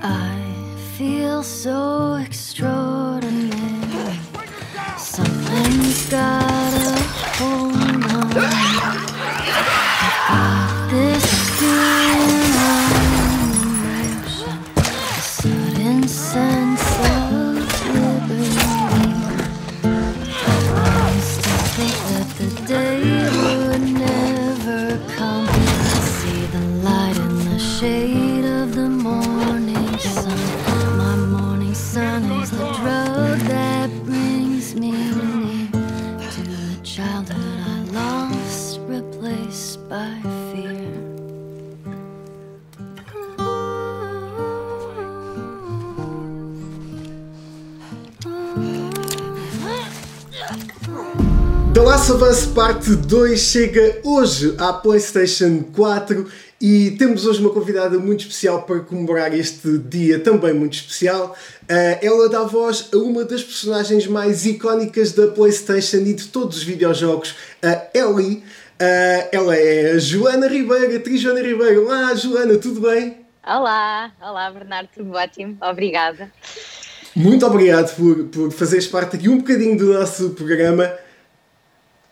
I feel so extraordinary. Something's gotta hold on. Got this feeling on a sudden sense of liberty. I used to think that the day would never come. I see the light in the shade Us Parte 2 chega hoje à PlayStation 4 e temos hoje uma convidada muito especial para comemorar este dia também muito especial. Uh, ela dá voz a uma das personagens mais icónicas da PlayStation e de todos os videojogos, a Ellie. Uh, ela é a Joana Ribeiro, atriz Joana Ribeiro. Olá, Joana, tudo bem? Olá, olá Bernardo, tudo ótimo, obrigada. Muito obrigado por, por fazeres parte aqui um bocadinho do nosso programa.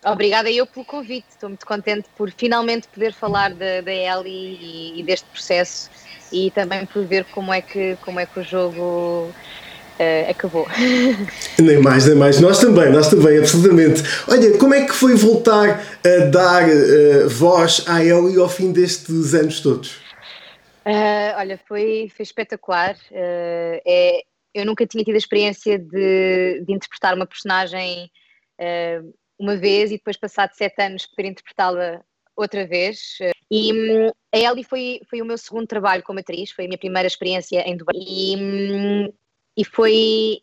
Obrigada eu pelo convite, estou muito contente por finalmente poder falar da, da Ellie e, e, deste processo e também por ver como é que, como é que o jogo uh, acabou. Nem mais, nem mais. Nós também, nós também, absolutamente. Olha, como é que foi voltar a dar uh, voz à Ellie ao fim destes anos todos? Uh, olha, foi, foi espetacular. é, eu nunca tinha tido a experiência de, de interpretar uma personagem uma vez e depois, passado sete anos, poder interpretá-la outra vez. E hum, a Ellie foi, foi o meu segundo trabalho como atriz, foi a minha primeira experiência em Dubai. E, hum, e foi,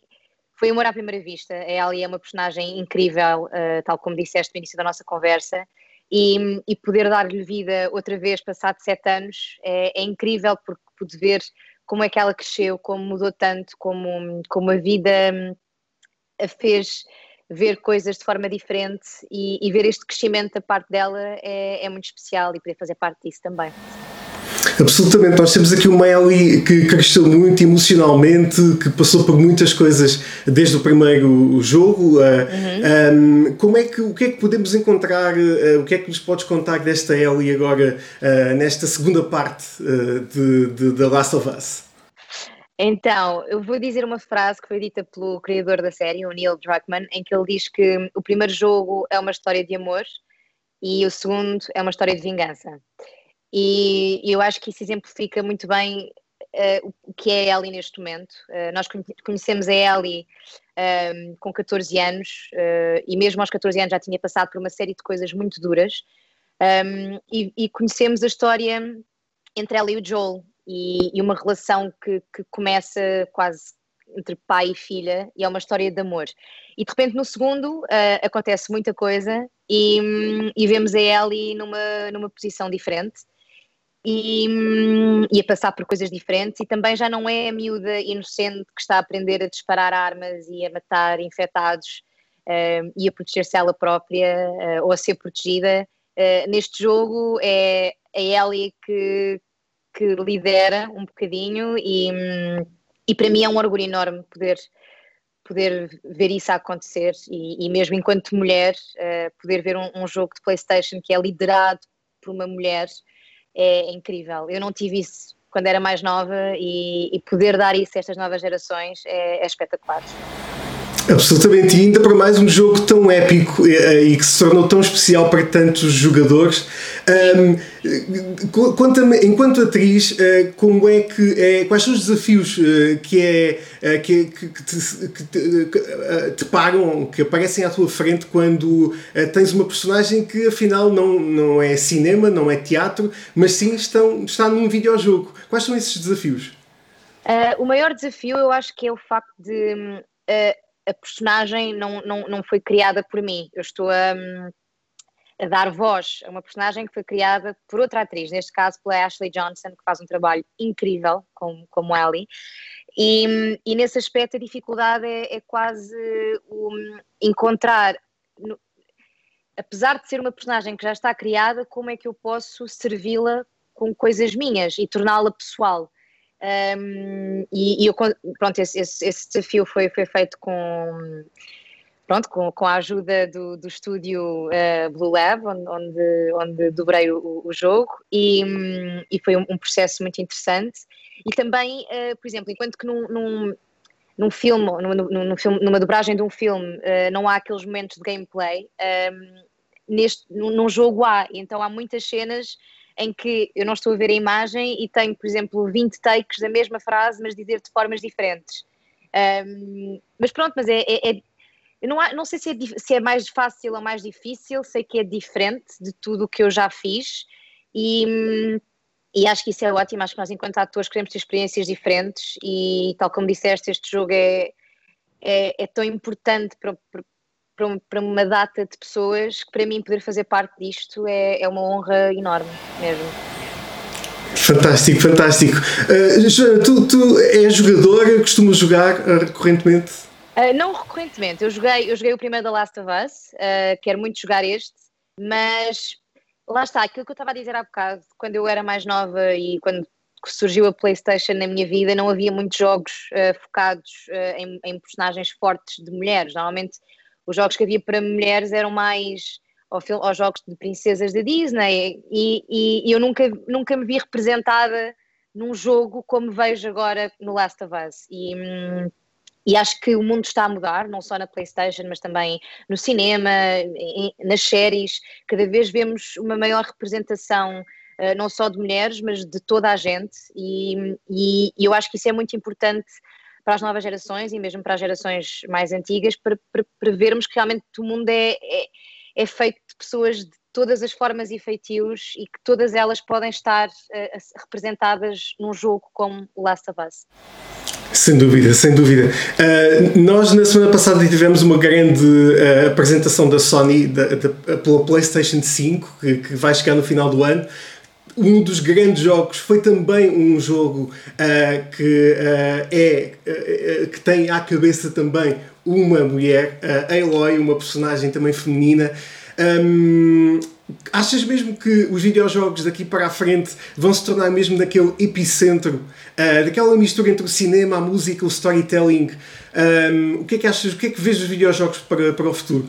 foi amor à primeira vista. A Ellie é uma personagem incrível, uh, tal como disseste no início da nossa conversa. E, hum, e poder dar-lhe vida outra vez, passado sete anos, é, é, incrível porque pude ver como é que ela cresceu, como mudou tanto, como, como a vida a fez ver coisas de forma diferente e, e, ver este crescimento da parte dela é, é, muito especial e poder fazer parte disso também. Absolutamente, nós temos aqui uma Ellie que cresceu muito emocionalmente, que passou por muitas coisas desde o primeiro jogo. Uhum. Um, como é que, o que é que podemos encontrar, uh, o que é que nos podes contar desta Ellie agora, uh, nesta segunda parte uh, de, de The Last of Us? Então, eu vou dizer uma frase que foi dita pelo criador da série, o Neil Druckmann, em que ele diz que o primeiro jogo é uma história de amor e o segundo é uma história de vingança. E eu acho que isso exemplifica muito bem uh, o que é a Ellie neste momento. Uh, nós conhecemos a Ellie um, ehm, com 14 anos uh, e mesmo aos 14 anos já tinha passado por uma série de coisas muito duras. Um, ehm, e, e conhecemos a história entre ela e o Joel, e, e uma relação que, que, começa quase entre pai e filha e é uma história de amor. E de repente no segundo uh, acontece muita coisa e, um, e, vemos a Ellie numa, numa posição diferente e, um, e, a passar por coisas diferentes e também já não é a miúda inocente que está a aprender a disparar armas e a matar infectados uh, e a proteger-se ela própria uh, ou a ser protegida. neste jogo é a Ellie que, que lidera um bocadinho e, e para mim é um orgulho enorme poder poder ver isso acontecer e, e mesmo enquanto mulher uh, poder ver um, um, jogo de Playstation que é liderado por uma mulher é, é incrível. Eu não tive isso quando era mais nova e, e poder dar isso a estas novas gerações é, é espetacular. Absolutamente, e ainda para mais um jogo tão épico e, eh, e que se tornou tão especial para tantos jogadores. Um, enquanto atriz, eh, como é que é, quais são os desafios eh, que é que, que, te, que te, te param, que aparecem à tua frente quando tens uma personagem que afinal não, não é cinema, não é teatro, mas sim estão, está num videojogo. Quais são esses desafios? Uh, o maior desafio eu acho que é o facto de uh, a personagem não, não, não foi criada por mim. Eu estou a, a, dar voz a uma personagem que foi criada por outra atriz, neste caso pela Ashley Johnson, que faz um trabalho incrível como, como Ellie. E, e nesse aspecto a dificuldade é, é quase um, encontrar, no, apesar de ser uma personagem que já está criada, como é que eu posso servi-la com coisas minhas e torná-la pessoal. Um, e, e eu, pronto, esse, esse, esse, desafio foi, foi feito com, pronto, com, com a ajuda do, do estúdio uh, Blue Lab, onde, onde, onde dobrei o, o jogo, e, um, e foi um, um, processo muito interessante. E também, uh, por exemplo, enquanto que num, num, num filme, num, num, filme, numa dobragem de um filme, uh, não há aqueles momentos de gameplay, neste, num jogo há, então há muitas cenas em que eu não estou a ver a imagem e tenho, por exemplo, 20 takes da mesma frase, mas dizer de formas diferentes. Um, mas pronto, mas é, é, é eu não, não sei se é, se é mais fácil ou mais difícil, sei que é diferente de tudo o que eu já fiz e, e acho que isso é ótimo. Acho que nós, enquanto atores, queremos ter experiências diferentes e, tal como disseste, este jogo é, é, é tão importante para, para, para, uma data de pessoas que, para mim, poder fazer parte disto é, é uma honra enorme mesmo. Fantástico, fantástico. Uh, tu, tu és jogadora, costumas jogar uh, recorrentemente? Uh, não recorrentemente, eu joguei, eu joguei o primeiro da Last of Us, uh, quero muito jogar este, mas lá está, aquilo que eu estava a dizer há bocado, quando eu era mais nova e quando surgiu a PlayStation na minha vida, não havia muitos jogos uh, focados em, em, personagens fortes de mulheres. Normalmente os jogos que havia para mulheres eram mais aos jogos de princesas da Disney e, e, eu nunca, nunca me vi representada num jogo como vejo agora no Last of Us. E, e acho que o mundo está a mudar, não só na PlayStation, mas também no cinema, nas séries. Cada vez vemos uma maior representação, eh, não só de mulheres, mas de toda a gente. E, e eu acho que isso é muito importante para as novas gerações e mesmo para as gerações mais antigas, para, para, para vermos que realmente o mundo é, é, é, feito de pessoas de todas as formas e feitios e que todas elas podem estar uh, representadas num jogo como Last of Us. Sem dúvida, sem dúvida. Uh, nós na semana passada tivemos uma grande uh, apresentação da Sony da, da, pela PlayStation 5, que, que, vai chegar no final do ano. Um dos grandes jogos foi também um jogo uh, que é que tem à cabeça também uma mulher, a Aloy, uma personagem também feminina. Um, achas mesmo que os videojogos daqui para a frente vão se tornar mesmo daquele epicentro, uh, daquela mistura entre o cinema, a música, o storytelling? Um, o que é que achas, o que é que vês dos videojogos para, para o futuro?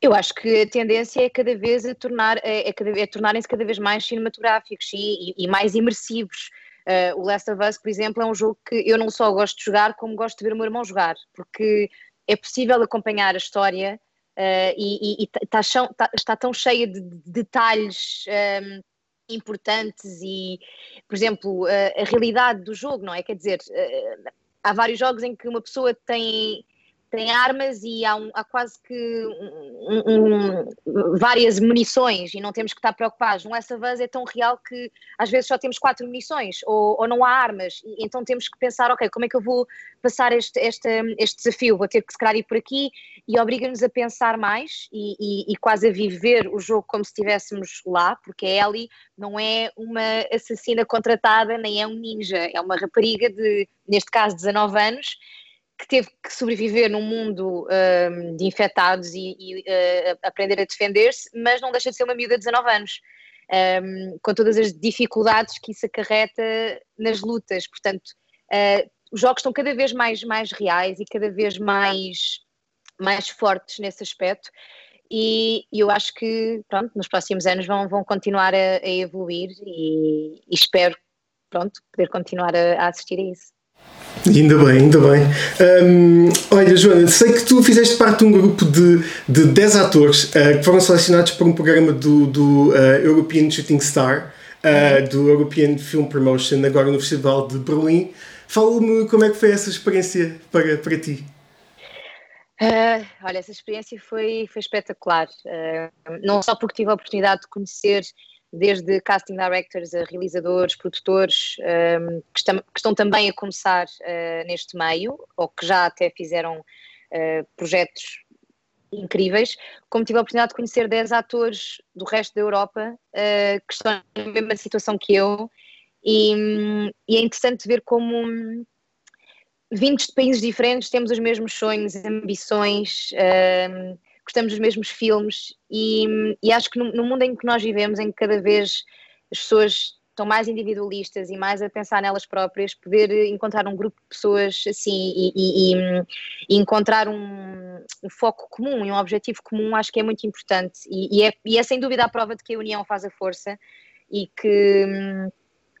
Eu acho que a tendência é cada vez a tornar, é, é, tornarem-se cada vez mais cinematográficos e, e, e mais imersivos. Uh, o Last of Us, por exemplo, é um jogo que eu não só gosto de jogar, como gosto de ver o meu irmão jogar, porque é possível acompanhar a história uh, e, e, e tá, tá, está tão cheia de, detalhes um, ehm, importantes e, por exemplo, uh, a realidade do jogo, não é? Quer dizer, há vários jogos em que uma pessoa tem tem armas e há, um, há quase que um, um, várias munições e não temos que estar preocupados. Of Us é tão real que às vezes só temos quatro munições ou, ou não há armas, e, então temos que pensar, ok, como é que eu vou passar este, este, este desafio? Vou ter que se calhar ir por aqui e obriga-nos a pensar mais e, e, e, quase a viver o jogo como se estivéssemos lá, porque a Ellie não é uma assassina contratada, nem é um ninja, é uma rapariga de, neste caso, 19 anos, que teve que sobreviver num mundo um, de infectados e, e uh, aprender a defender-se, mas não deixa de ser uma miúda de 19 anos, um, com todas as dificuldades que isso acarreta nas lutas. Portanto, uh, os jogos estão cada vez mais, mais reais e cada vez mais, mais fortes nesse aspecto. E, e eu acho que pronto, nos próximos anos vão, vão continuar a, a evoluir e, e, espero pronto, poder continuar a, a assistir a isso. Ainda bem, ainda bem. Um, olha, Joana, sei que tu fizeste parte de um grupo de, de 10 atores uh, que foram selecionados para um programa do, do uh, European Shooting Star, uh, do European Film Promotion, agora no Festival de Berlim. Fala-me como é que foi essa experiência para, para ti. olha, essa experiência foi, foi espetacular. não só porque tive a oportunidade de conhecer desde casting directors a realizadores, produtores, um, que, estão, que, estão, também a começar uh, neste meio, ou que já até fizeram uh, projetos incríveis, como tive a oportunidade de conhecer 10 atores do resto da Europa uh, que estão na mesma situação que eu, e, e é interessante ver como vindos de países diferentes temos os mesmos sonhos, ambições, gostamos dos mesmos filmes e, e acho que no, no, mundo em que nós vivemos, em que cada vez as pessoas estão mais individualistas e mais a pensar nelas próprias, poder encontrar um grupo de pessoas assim e, e, e encontrar um, um, foco comum e um objetivo comum, acho que é muito importante. E, é, é, sem dúvida a prova de que a união faz a força e que.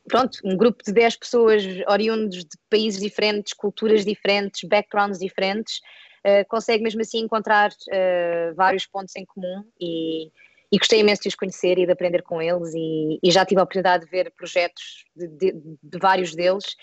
Pronto, um grupo de 10 pessoas oriundos de países diferentes, culturas diferentes, backgrounds diferentes, uh, consegue mesmo assim encontrar uh, vários pontos em comum e, e gostei imenso de os conhecer e de aprender com eles e, e já tive a oportunidade de ver projetos de, de, de, vários deles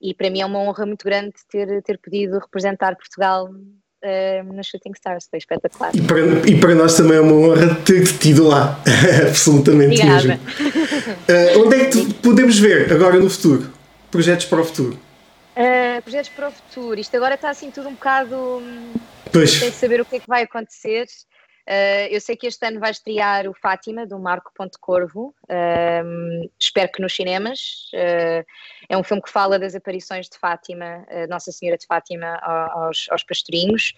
e para mim é uma honra muito grande ter, ter podido representar Portugal uh, na Shooting Stars, foi espetacular. E para, e para nós também é uma honra ter-te tido lá, absolutamente mesmo. Uh, onde é que podemos ver agora no futuro? Projetos para o futuro? Uh, projetos para o futuro, isto agora está assim tudo um bocado... Hum, pois. Sem saber o que é que vai acontecer. Uh, eu sei que este ano vai estrear o Fátima, do Marco Ponte Corvo, uh, espero que nos cinemas. Uh, é um filme que fala das aparições de Fátima, Nossa Senhora de Fátima, aos, aos pastorinhos.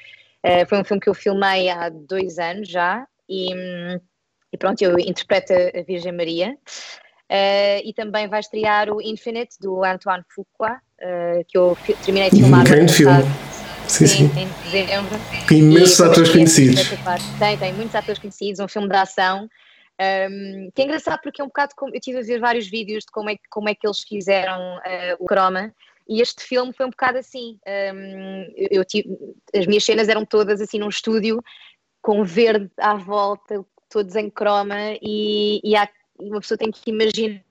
foi um filme que eu filmei há dois anos já e, e pronto, eu interpreto a Virgem Maria. E também vai estrear o Infinite, do Antoine Fuqua, que eu terminei de filmar. Um grande filme Sim, sim. em dezembro. Imensos atores conhecidos. Tem, tem muitos atores conhecidos, um filme de ação. Um, que é engraçado porque é um bocado como eu estive a ver vários vídeos de como é, como é que eles fizeram uh, o croma e este filme foi um bocado assim. Um, eu, eu tive, as minhas cenas eram todas assim num estúdio com verde à volta, todos em croma, e, e há, uma pessoa tem que imaginar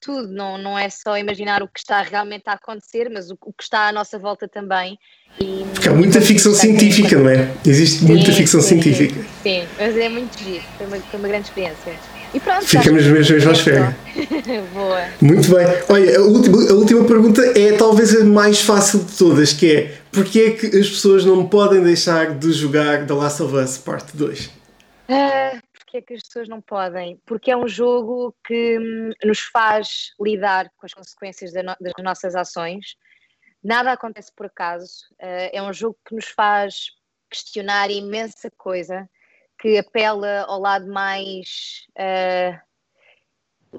tudo, não, não é só imaginar o que está realmente a acontecer, mas o, o que está à nossa volta também. E, Porque há muita ficção científica, não é? Existe sim, muita ficção sim, científica. Sim, mas é muito giro, foi uma, foi uma grande experiência. E pronto, Ficamos mesmo em esfera. Boa. Muito bem. Olha, a última, a última pergunta é talvez a mais fácil de todas, que é porquê é que as pessoas não podem deixar de jogar The Last of Us Parte 2? Uh, ah, é que as pessoas não podem? Porque é um jogo que hum, nos faz lidar com as consequências das nossas ações. Nada acontece por acaso. Uh, é um jogo que nos faz questionar imensa coisa, que apela ao lado mais. Uh,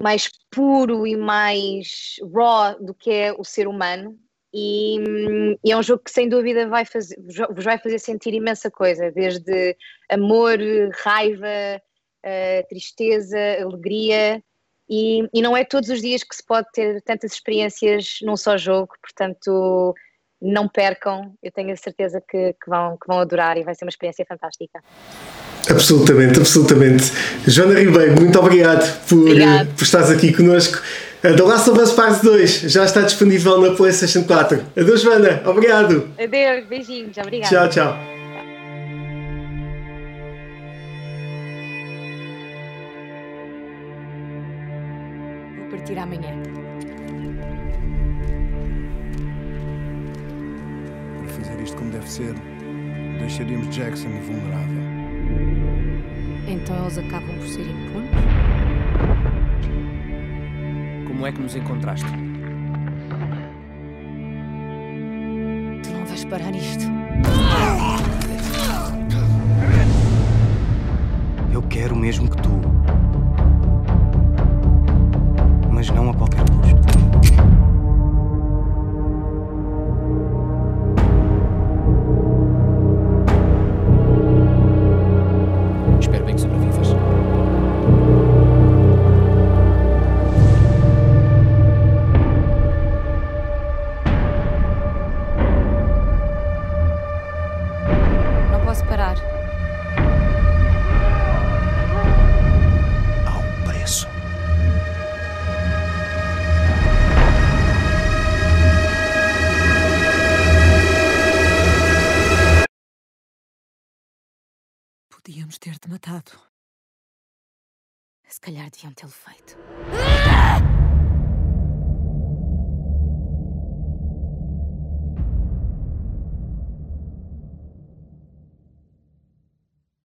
mais puro e mais raw do que é o ser humano e, e, é um jogo que sem dúvida vai fazer, vos vai fazer sentir imensa coisa, desde amor, raiva, uh, tristeza, alegria, e, e, não é todos os dias que se pode ter tantas experiências num só jogo, portanto não percam, eu tenho a certeza que, que, vão, que vão adorar e vai ser uma experiência fantástica. Absolutamente, absolutamente. Joana Ribeiro, muito obrigado por, por estares aqui connosco. The Last of Us Part 2 já está disponível na PlayStation 4. Adeus, Joana. Obrigado. Adeus, beijinhos. Obrigada. Tchau, tchau. Amanhã. Para fazer isto como deve ser, deixaríamos Jackson vulnerável. Então eles acabam por ser impunes? Como é que nos encontraste? Tu não vais parar isto. Eu quero o mesmo que tu. Mas não a qualquer. Podíamos ter-te matado. Se calhar deviam tê-lo feito.